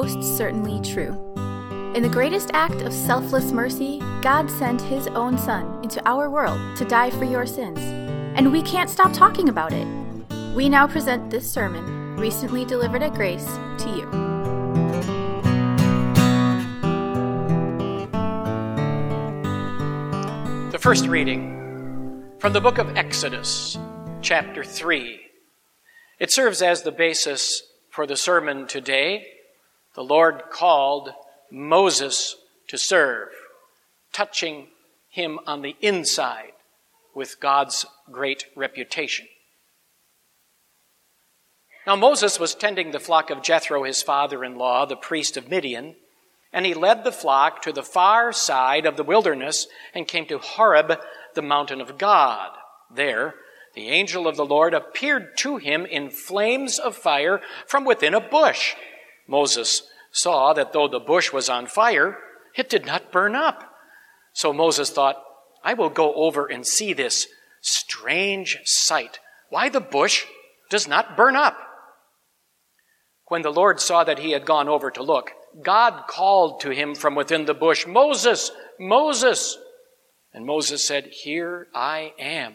most certainly true. In the greatest act of selfless mercy, God sent His own Son into our world to die for your sins. And we can't stop talking about it. We now present this sermon, recently delivered at Grace, to you. The first reading from the book of Exodus, chapter 3. It serves as the basis for the sermon today. The Lord called Moses to serve, touching him on the inside with God's great reputation. Now, Moses was tending the flock of Jethro, his father in law, the priest of Midian, and he led the flock to the far side of the wilderness and came to Horeb, the mountain of God. There, the angel of the Lord appeared to him in flames of fire from within a bush. Moses saw that though the bush was on fire, it did not burn up. So Moses thought, I will go over and see this strange sight, why the bush does not burn up. When the Lord saw that he had gone over to look, God called to him from within the bush, Moses, Moses. And Moses said, Here I am.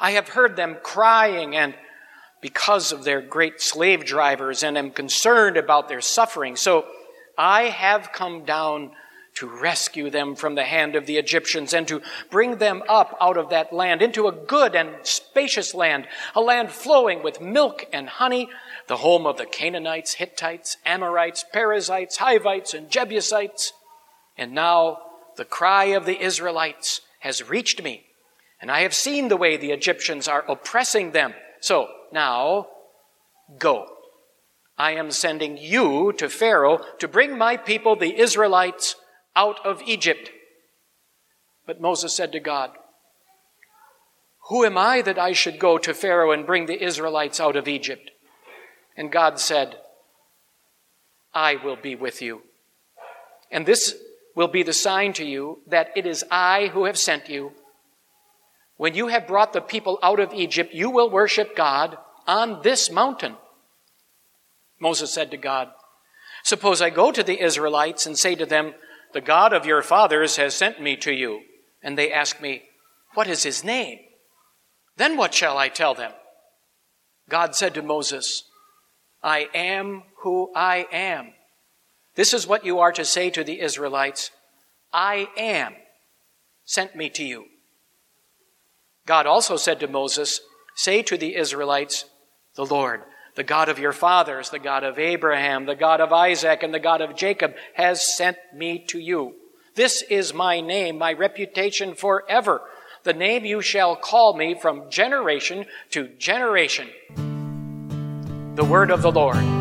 I have heard them crying and because of their great slave drivers and am concerned about their suffering. So I have come down to rescue them from the hand of the Egyptians and to bring them up out of that land into a good and spacious land, a land flowing with milk and honey, the home of the Canaanites, Hittites, Amorites, Perizzites, Hivites, and Jebusites. And now the cry of the Israelites has reached me, and I have seen the way the Egyptians are oppressing them. So now, go. I am sending you to Pharaoh to bring my people, the Israelites, out of Egypt. But Moses said to God, Who am I that I should go to Pharaoh and bring the Israelites out of Egypt? And God said, I will be with you. And this will be the sign to you that it is I who have sent you. When you have brought the people out of Egypt, you will worship God on this mountain. Moses said to God, Suppose I go to the Israelites and say to them, The God of your fathers has sent me to you. And they ask me, What is his name? Then what shall I tell them? God said to Moses, I am who I am. This is what you are to say to the Israelites I am sent me to you. God also said to Moses, Say to the Israelites, The Lord, the God of your fathers, the God of Abraham, the God of Isaac, and the God of Jacob, has sent me to you. This is my name, my reputation forever, the name you shall call me from generation to generation. The word of the Lord.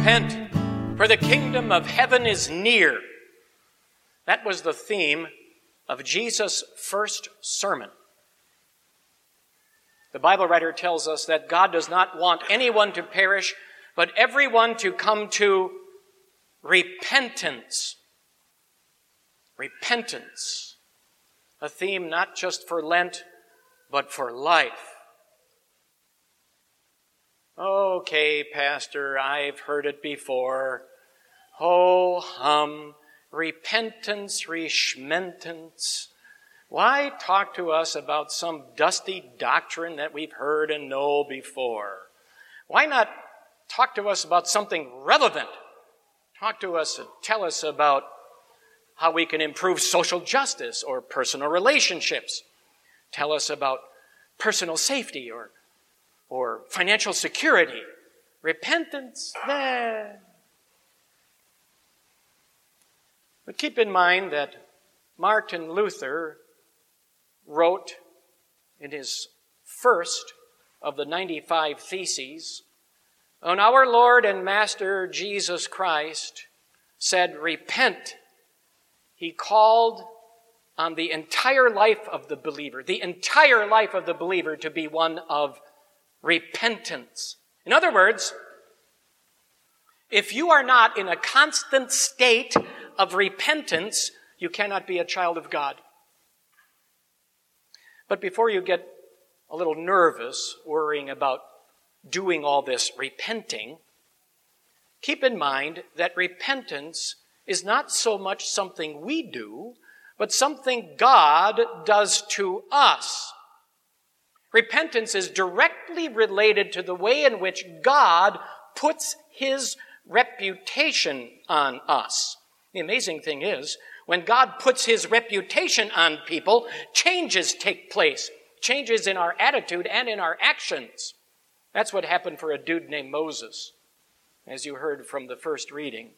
Repent, for the kingdom of heaven is near. That was the theme of Jesus' first sermon. The Bible writer tells us that God does not want anyone to perish, but everyone to come to repentance. Repentance. A theme not just for Lent, but for life. Okay, Pastor, I've heard it before. Ho hum, repentance, reschmentance. Why talk to us about some dusty doctrine that we've heard and know before? Why not talk to us about something relevant? Talk to us and tell us about how we can improve social justice or personal relationships. Tell us about personal safety or, or financial security. Repentance, there. But keep in mind that Martin Luther wrote in his first of the 95 Theses on our Lord and Master Jesus Christ said, Repent. He called on the entire life of the believer, the entire life of the believer to be one of repentance. In other words, if you are not in a constant state of repentance, you cannot be a child of God. But before you get a little nervous worrying about doing all this repenting, keep in mind that repentance is not so much something we do, but something God does to us. Repentance is directly related to the way in which God puts his reputation on us. The amazing thing is, when God puts his reputation on people, changes take place. Changes in our attitude and in our actions. That's what happened for a dude named Moses, as you heard from the first reading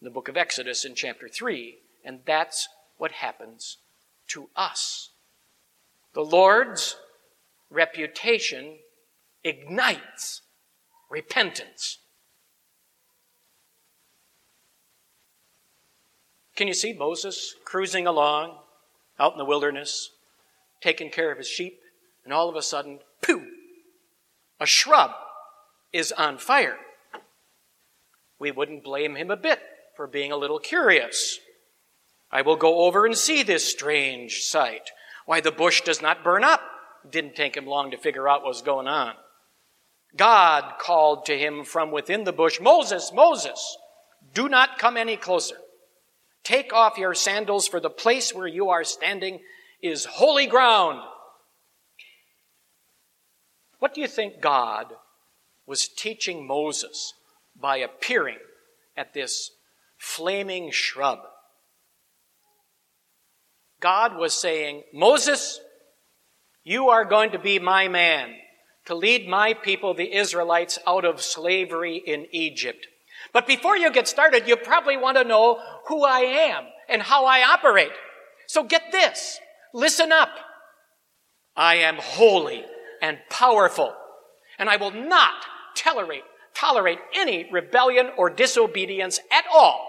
in the book of Exodus in chapter 3. And that's what happens to us. The Lord's reputation ignites repentance. Can you see Moses cruising along out in the wilderness, taking care of his sheep, and all of a sudden, pooh, a shrub is on fire. We wouldn't blame him a bit for being a little curious. I will go over and see this strange sight. Why the bush does not burn up. Didn't take him long to figure out what was going on. God called to him from within the bush, Moses, Moses, do not come any closer. Take off your sandals, for the place where you are standing is holy ground. What do you think God was teaching Moses by appearing at this flaming shrub? God was saying, Moses, you are going to be my man to lead my people, the Israelites, out of slavery in Egypt. But before you get started, you probably want to know who I am and how I operate. So get this. Listen up. I am holy and powerful. And I will not tolerate, tolerate any rebellion or disobedience at all.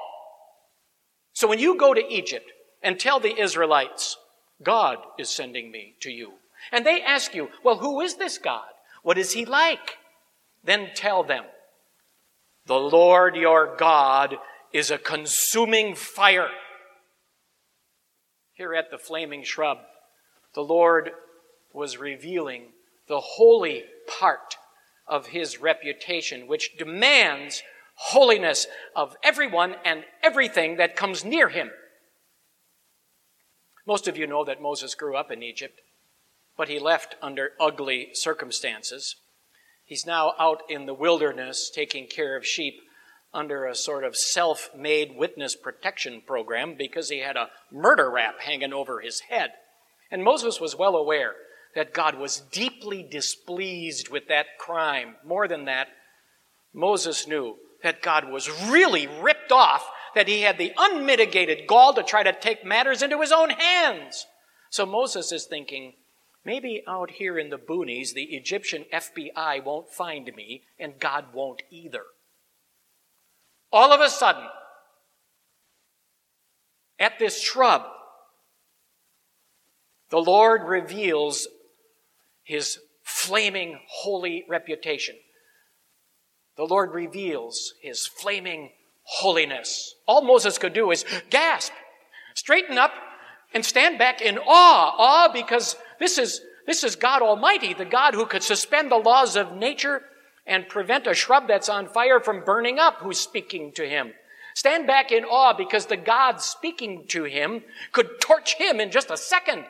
So when you go to Egypt and tell the Israelites, God is sending me to you, and they ask you, well, who is this God? What is he like? Then tell them, the Lord your God is a consuming fire. Here at the flaming shrub, the Lord was revealing the holy part of his reputation, which demands holiness of everyone and everything that comes near him. Most of you know that Moses grew up in Egypt, but he left under ugly circumstances. He's now out in the wilderness taking care of sheep under a sort of self made witness protection program because he had a murder rap hanging over his head. And Moses was well aware that God was deeply displeased with that crime. More than that, Moses knew that God was really ripped off, that he had the unmitigated gall to try to take matters into his own hands. So Moses is thinking, maybe out here in the boonies, the Egyptian FBI won't find me, and God won't either. All of a sudden, at this shrub, the Lord reveals his flaming holy reputation. The Lord reveals his flaming holiness. All Moses could do is gasp, straighten up, and stand back in awe. Awe because this is, this is God Almighty, the God who could suspend the laws of nature and prevent a shrub that's on fire from burning up who's speaking to him. Stand back in awe because the God speaking to him could torch him in just a second.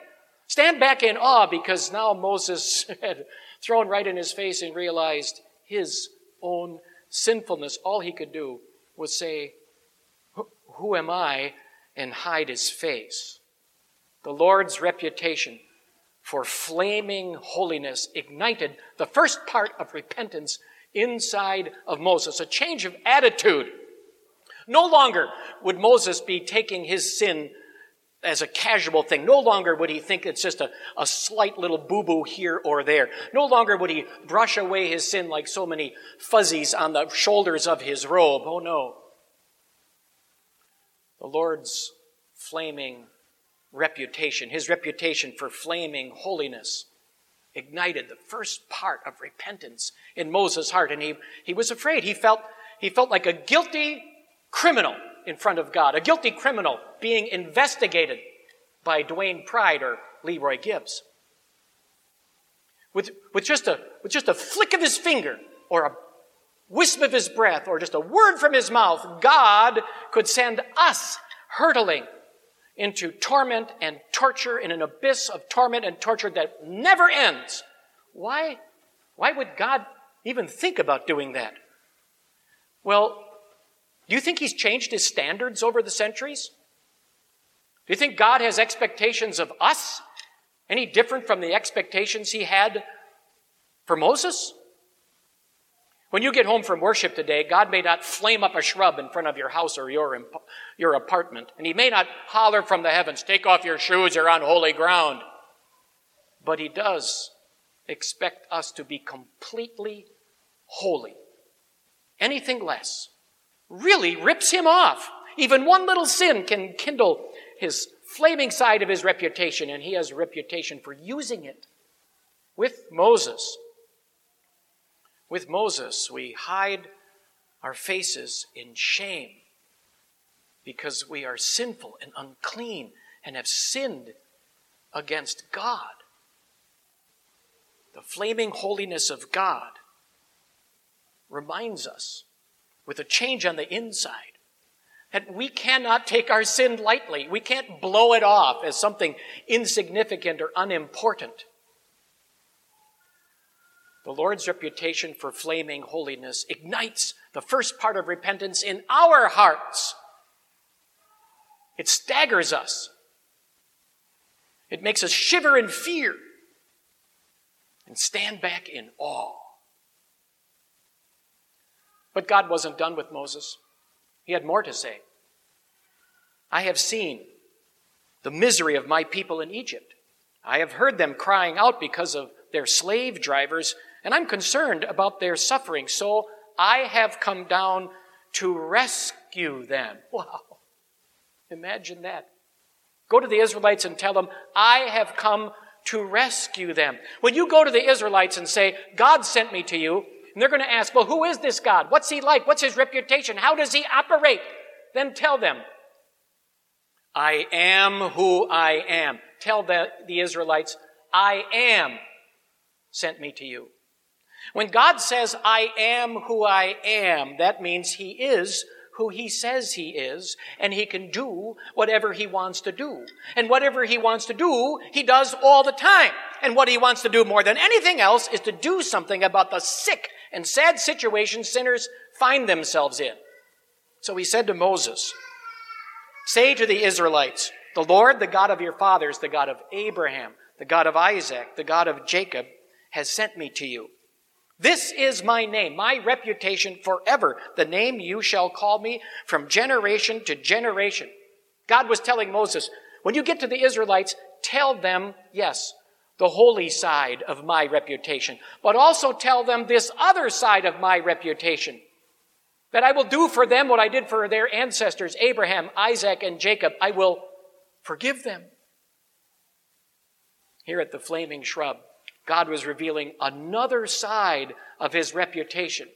Stand back in awe because now Moses had thrown right in his face and realized his own sinfulness. All he could do was say, Who am I? and hide his face. The Lord's reputation for flaming holiness ignited the first part of repentance inside of Moses, a change of attitude. No longer would Moses be taking his sin as a casual thing. No longer would he think it's just a, a slight little boo boo here or there. No longer would he brush away his sin like so many fuzzies on the shoulders of his robe. Oh no. The Lord's flaming reputation, his reputation for flaming holiness, ignited the first part of repentance in Moses' heart. And he, he was afraid. He felt, he felt like a guilty criminal in front of God, a guilty criminal being investigated by Dwayne Pride or Leroy Gibbs. With, with, just a, with just a flick of his finger or a wisp of his breath or just a word from his mouth, God could send us hurtling into torment and torture in an abyss of torment and torture that never ends. Why? Why would God even think about doing that? Well, do you think He's changed His standards over the centuries? Do you think God has expectations of us any different from the expectations He had for Moses? When you get home from worship today, God may not flame up a shrub in front of your house or your, your apartment, and He may not holler from the heavens, take off your shoes, you're on holy ground. But He does expect us to be completely holy. Anything less really rips Him off. Even one little sin can kindle His flaming side of His reputation, and He has a reputation for using it. With Moses, with Moses, we hide our faces in shame because we are sinful and unclean and have sinned against God. The flaming holiness of God reminds us, with a change on the inside, that we cannot take our sin lightly. We can't blow it off as something insignificant or unimportant. The Lord's reputation for flaming holiness ignites the first part of repentance in our hearts. It staggers us. It makes us shiver in fear and stand back in awe. But God wasn't done with Moses. He had more to say. I have seen the misery of my people in Egypt. I have heard them crying out because of their slave drivers and I'm concerned about their suffering, so I have come down to rescue them. Wow. Imagine that. Go to the Israelites and tell them, I have come to rescue them. When you go to the Israelites and say, God sent me to you, and they're going to ask, well, who is this God? What's he like? What's his reputation? How does he operate? Then tell them, I am who I am. Tell the, the Israelites, I am sent me to you. When God says, I am who I am, that means He is who He says He is, and He can do whatever He wants to do. And whatever He wants to do, He does all the time. And what He wants to do more than anything else is to do something about the sick and sad situation sinners find themselves in. So He said to Moses, Say to the Israelites, the Lord, the God of your fathers, the God of Abraham, the God of Isaac, the God of Jacob, has sent me to you. This is my name, my reputation forever, the name you shall call me from generation to generation. God was telling Moses, when you get to the Israelites, tell them, yes, the holy side of my reputation, but also tell them this other side of my reputation. That I will do for them what I did for their ancestors, Abraham, Isaac, and Jacob. I will forgive them. Here at the flaming shrub, God was revealing another side of his reputation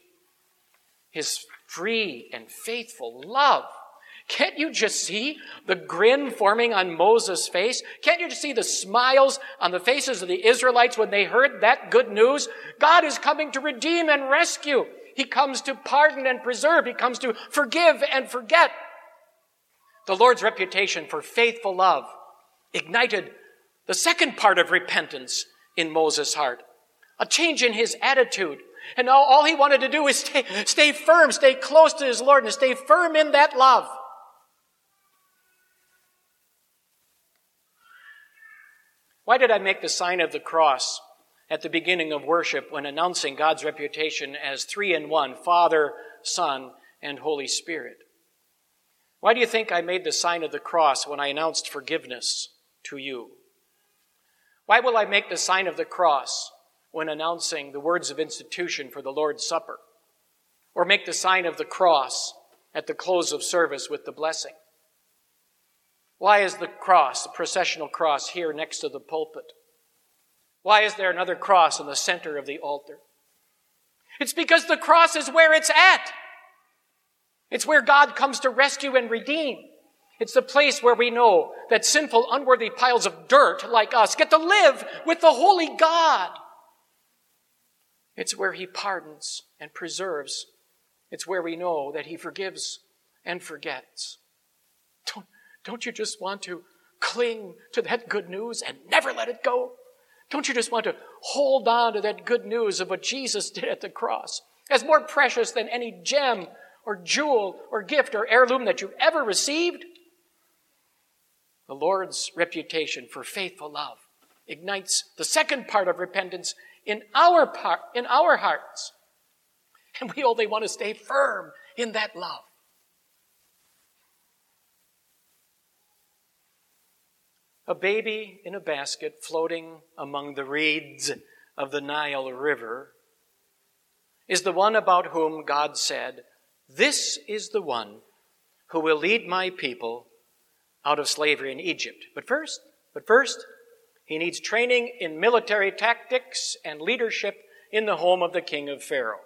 his free and faithful love. Can't you just see the grin forming on Moses' face? Can't you just see the smiles on the faces of the Israelites when they heard that good news? God is coming to redeem and rescue. He comes to pardon and preserve. He comes to forgive and forget. The Lord's reputation for faithful love ignited the second part of repentance in Moses' heart, a change in his attitude. And all he wanted to do is stay, stay firm, stay close to his Lord, and stay firm in that love. Why did I make the sign of the cross at the beginning of worship when announcing God's reputation as three in one Father, Son, and Holy Spirit? Why do you think I made the sign of the cross when I announced forgiveness to you? Why will I make the sign of the cross when announcing the words of institution for the Lord's Supper? Or make the sign of the cross at the close of service with the blessing? Why is the cross, the processional cross, here next to the pulpit? Why is there another cross in the center of the altar? It's because the cross is where it's at. It's where God comes to rescue and redeem. It's the place where we know that sinful, unworthy piles of dirt like us get to live with the holy God. It's where He pardons and preserves. It's where we know that He forgives and forgets. Don't, don't you just want to cling to that good news and never let it go? Don't you just want to hold on to that good news of what Jesus did at the cross as more precious than any gem or jewel or gift or heirloom that you've ever received? The Lord's reputation for faithful love ignites the second part of repentance in our part, in our hearts. And we only want to stay firm in that love. A baby in a basket floating among the reeds of the Nile River is the one about whom God said, This is the one who will lead my people out of slavery in Egypt. But first, but first, he needs training in military tactics and leadership in the home of the king of Pharaoh,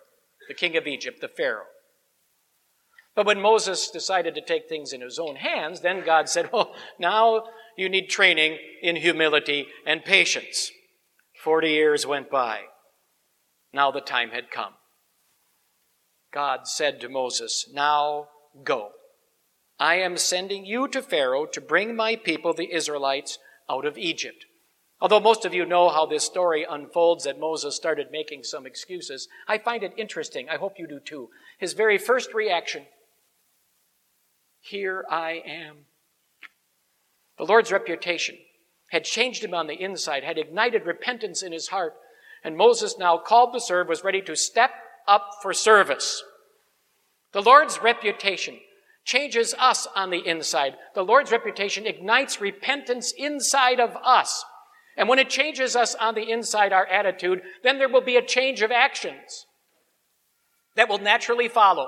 the king of Egypt, the Pharaoh. But when Moses decided to take things in his own hands, then God said, Well, now you need training in humility and patience. Forty years went by. Now the time had come. God said to Moses, Now go. I am sending you to Pharaoh to bring my people, the Israelites, out of Egypt. Although most of you know how this story unfolds, that Moses started making some excuses, I find it interesting. I hope you do too. His very first reaction Here I am. The Lord's reputation had changed him on the inside, had ignited repentance in his heart, and Moses, now called to serve, was ready to step up for service. The Lord's reputation changes us on the inside. The Lord's reputation ignites repentance inside of us. And when it changes us on the inside, our attitude, then there will be a change of actions that will naturally follow.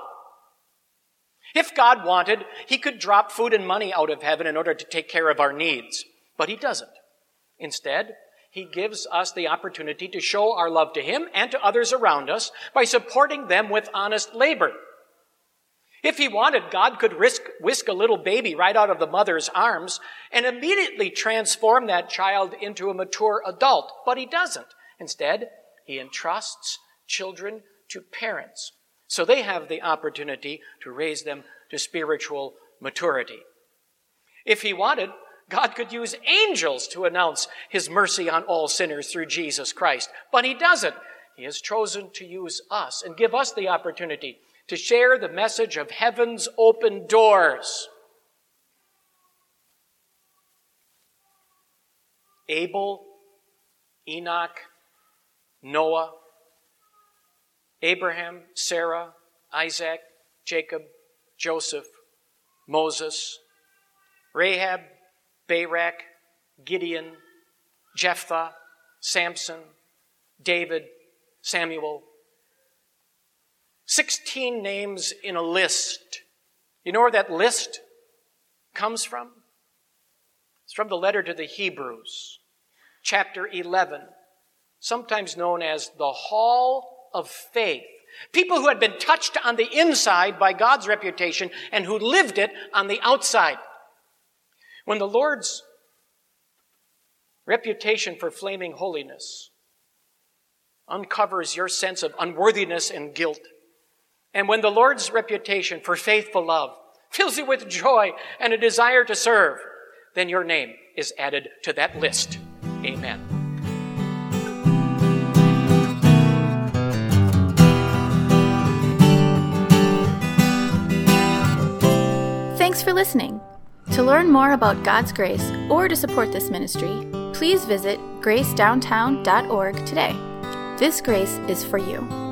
If God wanted, He could drop food and money out of heaven in order to take care of our needs. But He doesn't. Instead, He gives us the opportunity to show our love to Him and to others around us by supporting them with honest labor. If he wanted, God could risk, whisk a little baby right out of the mother's arms and immediately transform that child into a mature adult, but he doesn't. Instead, he entrusts children to parents so they have the opportunity to raise them to spiritual maturity. If he wanted, God could use angels to announce his mercy on all sinners through Jesus Christ, but he doesn't. He has chosen to use us and give us the opportunity to share the message of heaven's open doors. Abel, Enoch, Noah, Abraham, Sarah, Isaac, Jacob, Joseph, Moses, Rahab, Barak, Gideon, Jephthah, Samson, David, Samuel, 16 names in a list. You know where that list comes from? It's from the letter to the Hebrews, chapter 11, sometimes known as the Hall of Faith. People who had been touched on the inside by God's reputation and who lived it on the outside. When the Lord's reputation for flaming holiness uncovers your sense of unworthiness and guilt, and when the Lord's reputation for faithful love fills you with joy and a desire to serve, then your name is added to that list. Amen. Thanks for listening. To learn more about God's grace or to support this ministry, please visit gracedowntown.org today. This grace is for you.